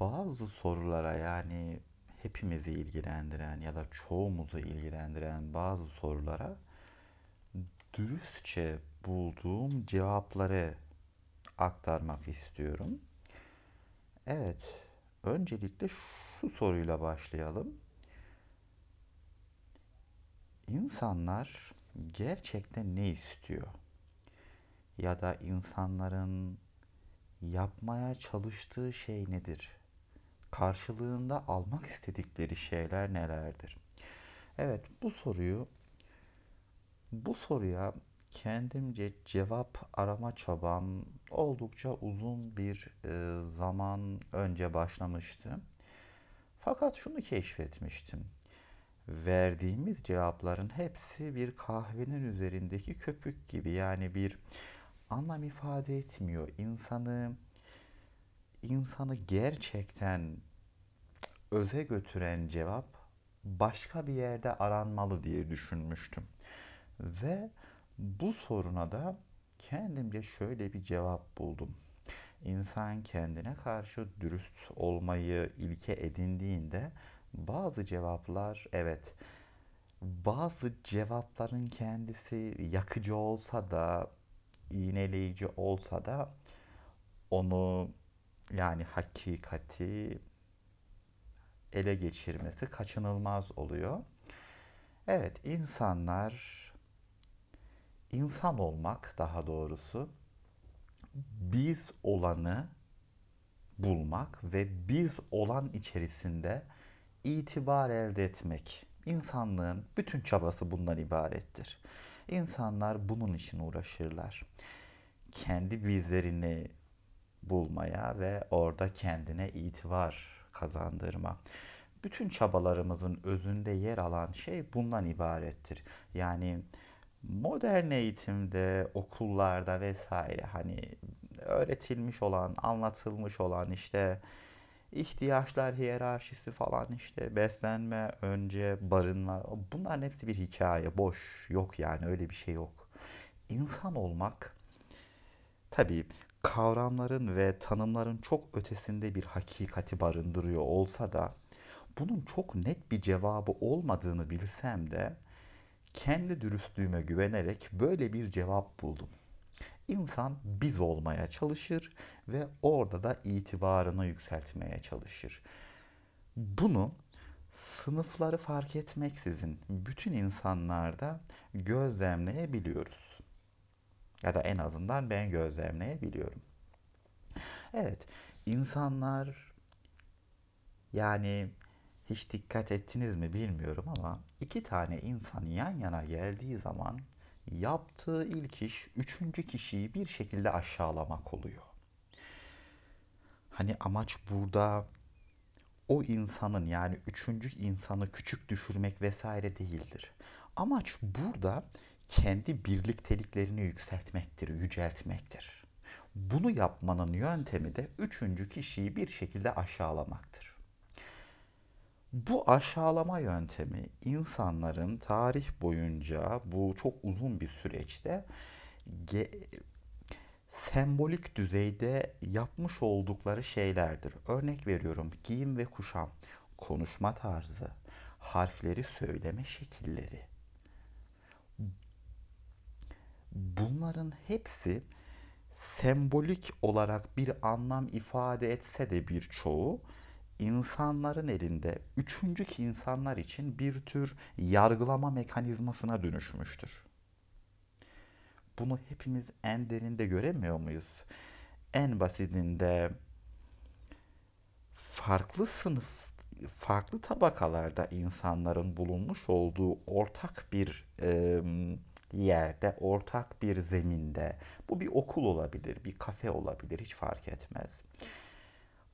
bazı sorulara yani hepimizi ilgilendiren ya da çoğumuzu ilgilendiren bazı sorulara dürüstçe bulduğum cevapları aktarmak istiyorum. Evet, öncelikle şu soruyla başlayalım. İnsanlar gerçekten ne istiyor? Ya da insanların yapmaya çalıştığı şey nedir? Karşılığında almak istedikleri şeyler nelerdir? Evet, bu soruyu bu soruya kendimce cevap arama çabam oldukça uzun bir e, zaman önce başlamıştı. Fakat şunu keşfetmiştim. Verdiğimiz cevapların hepsi bir kahvenin üzerindeki köpük gibi yani bir anlam ifade etmiyor. İnsanı insanı gerçekten öze götüren cevap başka bir yerde aranmalı diye düşünmüştüm. Ve bu soruna da kendimce şöyle bir cevap buldum. İnsan kendine karşı dürüst olmayı ilke edindiğinde bazı cevaplar evet bazı cevapların kendisi yakıcı olsa da iğneleyici olsa da onu yani hakikati ele geçirmesi kaçınılmaz oluyor. Evet insanlar insan olmak daha doğrusu biz olanı bulmak ve biz olan içerisinde itibar elde etmek. İnsanlığın bütün çabası bundan ibarettir. İnsanlar bunun için uğraşırlar. Kendi bizlerini bulmaya ve orada kendine itibar kazandırma. Bütün çabalarımızın özünde yer alan şey bundan ibarettir. Yani modern eğitimde, okullarda vesaire hani öğretilmiş olan, anlatılmış olan işte ihtiyaçlar hiyerarşisi falan işte beslenme, önce barınma bunların hepsi bir hikaye, boş yok yani öyle bir şey yok. İnsan olmak tabii kavramların ve tanımların çok ötesinde bir hakikati barındırıyor olsa da bunun çok net bir cevabı olmadığını bilsem de kendi dürüstlüğüme güvenerek böyle bir cevap buldum. İnsan biz olmaya çalışır ve orada da itibarını yükseltmeye çalışır. Bunu sınıfları fark etmeksizin bütün insanlarda gözlemleyebiliyoruz. Ya da en azından ben gözlemleyebiliyorum. Evet, insanlar yani hiç dikkat ettiniz mi bilmiyorum ama iki tane insan yan yana geldiği zaman yaptığı ilk iş üçüncü kişiyi bir şekilde aşağılamak oluyor. Hani amaç burada o insanın yani üçüncü insanı küçük düşürmek vesaire değildir. Amaç burada kendi birlikteliklerini yükseltmektir, yüceltmektir. Bunu yapmanın yöntemi de üçüncü kişiyi bir şekilde aşağılamaktır. Bu aşağılama yöntemi insanların tarih boyunca bu çok uzun bir süreçte sembolik düzeyde yapmış oldukları şeylerdir. Örnek veriyorum giyim ve kuşam, konuşma tarzı, harfleri söyleme şekilleri. Bunların hepsi sembolik olarak bir anlam ifade etse de birçoğu insanların elinde üçüncü insanlar için bir tür yargılama mekanizmasına dönüşmüştür. Bunu hepimiz en derinde göremiyor muyuz? En basitinde farklı sınıf, farklı tabakalarda insanların bulunmuş olduğu ortak bir e, yerde, ortak bir zeminde, bu bir okul olabilir, bir kafe olabilir, hiç fark etmez.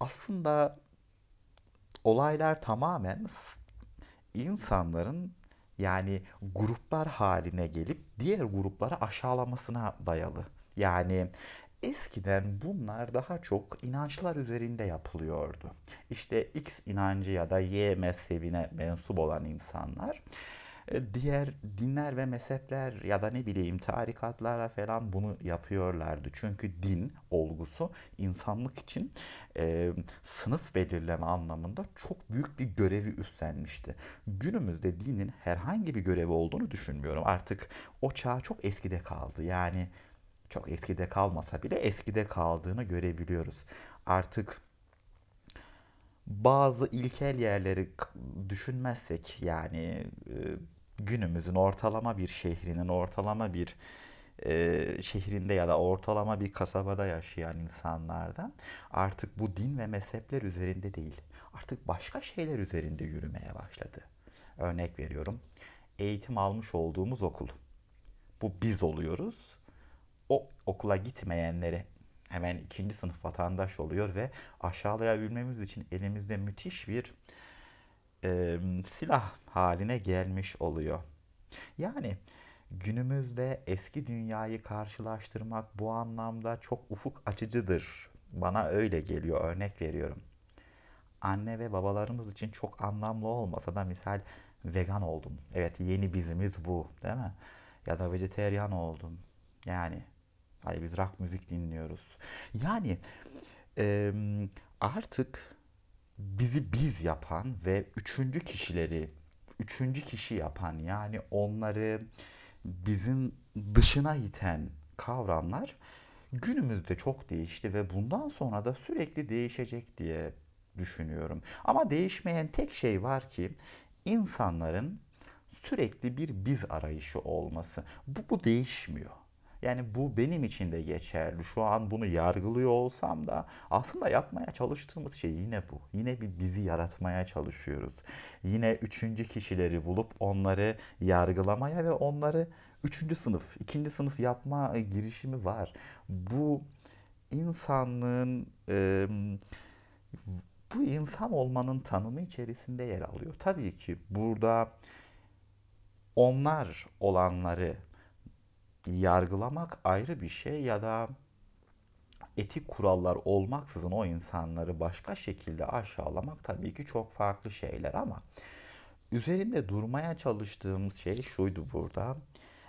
Aslında olaylar tamamen insanların yani gruplar haline gelip diğer grupları aşağılamasına dayalı. Yani eskiden bunlar daha çok inançlar üzerinde yapılıyordu. İşte X inancı ya da Y mezhebine mensup olan insanlar Diğer dinler ve mezhepler ya da ne bileyim tarikatlara falan bunu yapıyorlardı. Çünkü din olgusu insanlık için e, sınıf belirleme anlamında çok büyük bir görevi üstlenmişti. Günümüzde dinin herhangi bir görevi olduğunu düşünmüyorum. Artık o çağ çok eskide kaldı. Yani çok eskide kalmasa bile eskide kaldığını görebiliyoruz. Artık bazı ilkel yerleri düşünmezsek yani e, günümüzün ortalama bir şehrinin ortalama bir e, şehrinde ya da ortalama bir kasabada yaşayan insanlardan artık bu din ve mezhepler üzerinde değil. Artık başka şeyler üzerinde yürümeye başladı. Örnek veriyorum. Eğitim almış olduğumuz okul. Bu biz oluyoruz. O okula gitmeyenleri hemen ikinci sınıf vatandaş oluyor ve aşağılayabilmemiz için elimizde müthiş bir e, silah haline gelmiş oluyor. Yani günümüzde eski dünyayı karşılaştırmak bu anlamda çok ufuk açıcıdır. Bana öyle geliyor. Örnek veriyorum. Anne ve babalarımız için çok anlamlı olmasa da misal vegan oldum. Evet yeni bizimiz bu, değil mi? Ya da vejeteryan oldum. Yani Hayır biz rock müzik dinliyoruz. Yani e, artık bizi biz yapan ve üçüncü kişileri üçüncü kişi yapan yani onları bizim dışına iten kavramlar günümüzde çok değişti ve bundan sonra da sürekli değişecek diye düşünüyorum. Ama değişmeyen tek şey var ki insanların sürekli bir biz arayışı olması. Bu, bu değişmiyor. Yani bu benim için de geçerli. Şu an bunu yargılıyor olsam da aslında yapmaya çalıştığımız şey yine bu. Yine bir dizi yaratmaya çalışıyoruz. Yine üçüncü kişileri bulup onları yargılamaya ve onları üçüncü sınıf, ikinci sınıf yapma girişimi var. Bu insanlığın e, bu insan olmanın tanımı içerisinde yer alıyor. Tabii ki burada onlar olanları yargılamak ayrı bir şey ya da etik kurallar olmaksızın o insanları başka şekilde aşağılamak tabii ki çok farklı şeyler ama üzerinde durmaya çalıştığımız şey şuydu burada.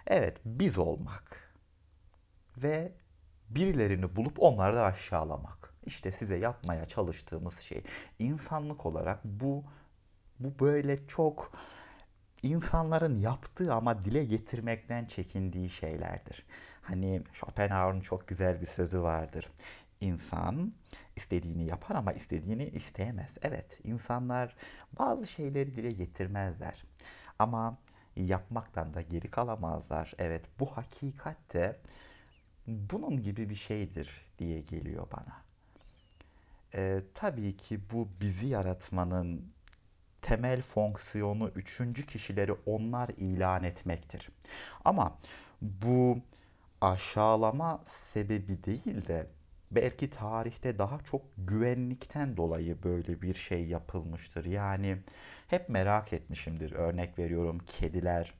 Evet biz olmak ve birilerini bulup onları da aşağılamak. İşte size yapmaya çalıştığımız şey. İnsanlık olarak bu bu böyle çok insanların yaptığı ama dile getirmekten çekindiği şeylerdir. Hani Schopenhauer'un çok güzel bir sözü vardır. İnsan istediğini yapar ama istediğini isteyemez. Evet, insanlar bazı şeyleri dile getirmezler. Ama yapmaktan da geri kalamazlar. Evet, bu hakikat de bunun gibi bir şeydir diye geliyor bana. Ee, tabii ki bu bizi yaratmanın temel fonksiyonu üçüncü kişileri onlar ilan etmektir. Ama bu aşağılama sebebi değil de belki tarihte daha çok güvenlikten dolayı böyle bir şey yapılmıştır. Yani hep merak etmişimdir. Örnek veriyorum kediler.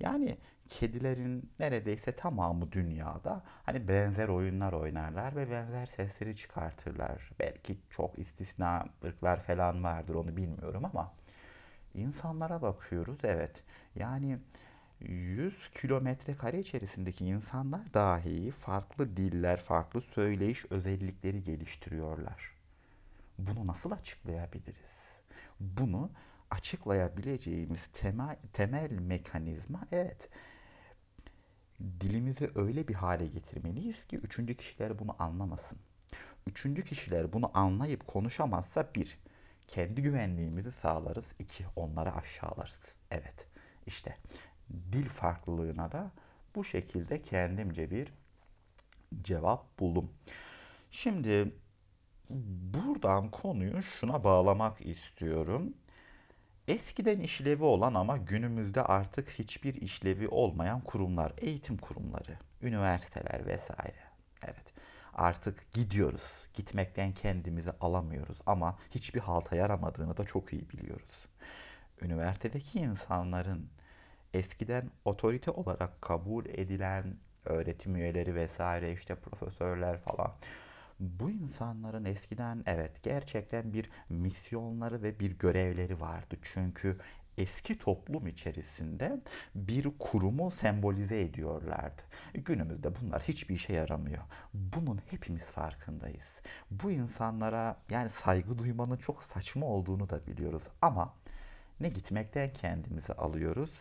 Yani kedilerin neredeyse tamamı dünyada hani benzer oyunlar oynarlar ve benzer sesleri çıkartırlar. Belki çok istisna ırklar falan vardır onu bilmiyorum ama insanlara bakıyoruz evet. Yani 100 kilometre kare içerisindeki insanlar dahi farklı diller, farklı söyleyiş özellikleri geliştiriyorlar. Bunu nasıl açıklayabiliriz? Bunu açıklayabileceğimiz temel, temel mekanizma evet dilimizi öyle bir hale getirmeliyiz ki üçüncü kişiler bunu anlamasın. Üçüncü kişiler bunu anlayıp konuşamazsa bir, kendi güvenliğimizi sağlarız. iki onları aşağılarız. Evet, işte dil farklılığına da bu şekilde kendimce bir cevap buldum. Şimdi buradan konuyu şuna bağlamak istiyorum. Eskiden işlevi olan ama günümüzde artık hiçbir işlevi olmayan kurumlar, eğitim kurumları, üniversiteler vesaire. Evet. Artık gidiyoruz. Gitmekten kendimizi alamıyoruz ama hiçbir halta yaramadığını da çok iyi biliyoruz. Üniversitedeki insanların eskiden otorite olarak kabul edilen öğretim üyeleri vesaire işte profesörler falan bu insanların eskiden evet gerçekten bir misyonları ve bir görevleri vardı. Çünkü eski toplum içerisinde bir kurumu sembolize ediyorlardı. Günümüzde bunlar hiçbir işe yaramıyor. Bunun hepimiz farkındayız. Bu insanlara yani saygı duymanın çok saçma olduğunu da biliyoruz ama ne gitmekten kendimizi alıyoruz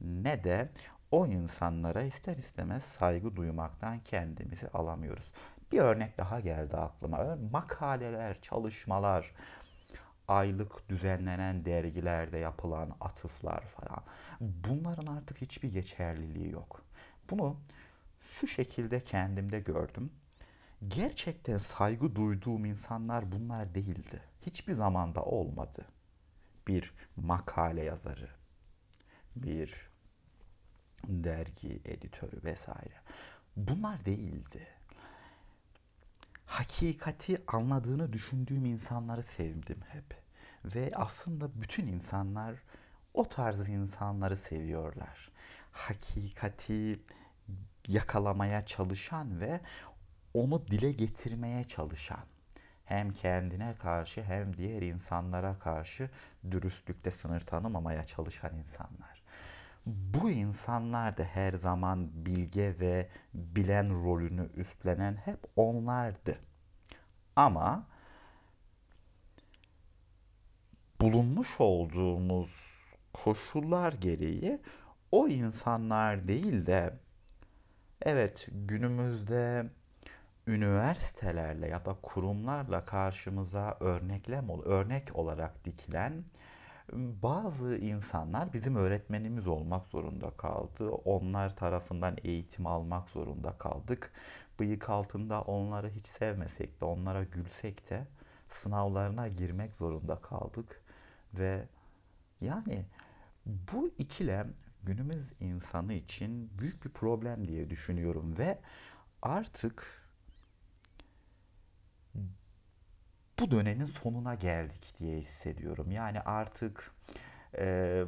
ne de o insanlara ister istemez saygı duymaktan kendimizi alamıyoruz. Bir örnek daha geldi aklıma. Makaleler, çalışmalar, aylık düzenlenen dergilerde yapılan atıflar falan. Bunların artık hiçbir geçerliliği yok. Bunu şu şekilde kendimde gördüm. Gerçekten saygı duyduğum insanlar bunlar değildi. Hiçbir zamanda olmadı. Bir makale yazarı, bir dergi editörü vesaire. Bunlar değildi. Hakikati anladığını düşündüğüm insanları sevdim hep. Ve aslında bütün insanlar o tarz insanları seviyorlar. Hakikati yakalamaya çalışan ve onu dile getirmeye çalışan. Hem kendine karşı hem diğer insanlara karşı dürüstlükte sınır tanımamaya çalışan insanlar. Bu insanlar da her zaman bilge ve bilen rolünü üstlenen hep onlardı. Ama bulunmuş olduğumuz koşullar gereği o insanlar değil de evet günümüzde üniversitelerle ya da kurumlarla karşımıza örneklem örnek olarak dikilen bazı insanlar bizim öğretmenimiz olmak zorunda kaldı. Onlar tarafından eğitim almak zorunda kaldık. Bıyık altında onları hiç sevmesek de, onlara gülsek de sınavlarına girmek zorunda kaldık. Ve yani bu ikilem günümüz insanı için büyük bir problem diye düşünüyorum ve artık bu dönemin sonuna geldik diye hissediyorum. Yani artık e,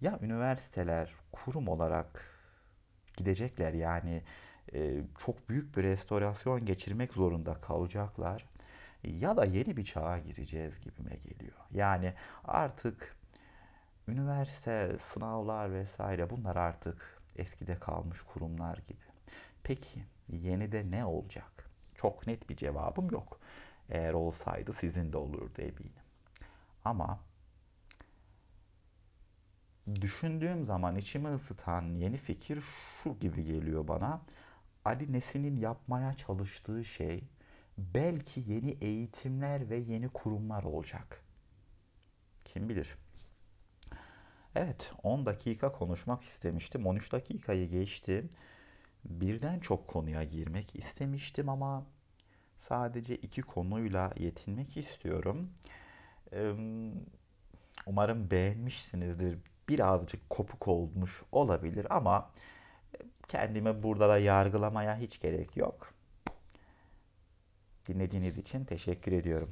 ya üniversiteler kurum olarak gidecekler yani e, çok büyük bir restorasyon geçirmek zorunda kalacaklar ya da yeni bir çağa gireceğiz gibime geliyor. Yani artık üniversite, sınavlar vesaire bunlar artık eskide kalmış kurumlar gibi. Peki yeni de ne olacak? Çok net bir cevabım yok. Eğer olsaydı sizin de olurdu eminim. Ama düşündüğüm zaman içimi ısıtan yeni fikir şu gibi geliyor bana. Ali Nesin'in yapmaya çalıştığı şey belki yeni eğitimler ve yeni kurumlar olacak. Kim bilir. Evet 10 dakika konuşmak istemiştim. 13 dakikayı geçti. Birden çok konuya girmek istemiştim ama sadece iki konuyla yetinmek istiyorum. Umarım beğenmişsinizdir. Birazcık kopuk olmuş olabilir ama kendimi burada da yargılamaya hiç gerek yok. Dinlediğiniz için teşekkür ediyorum.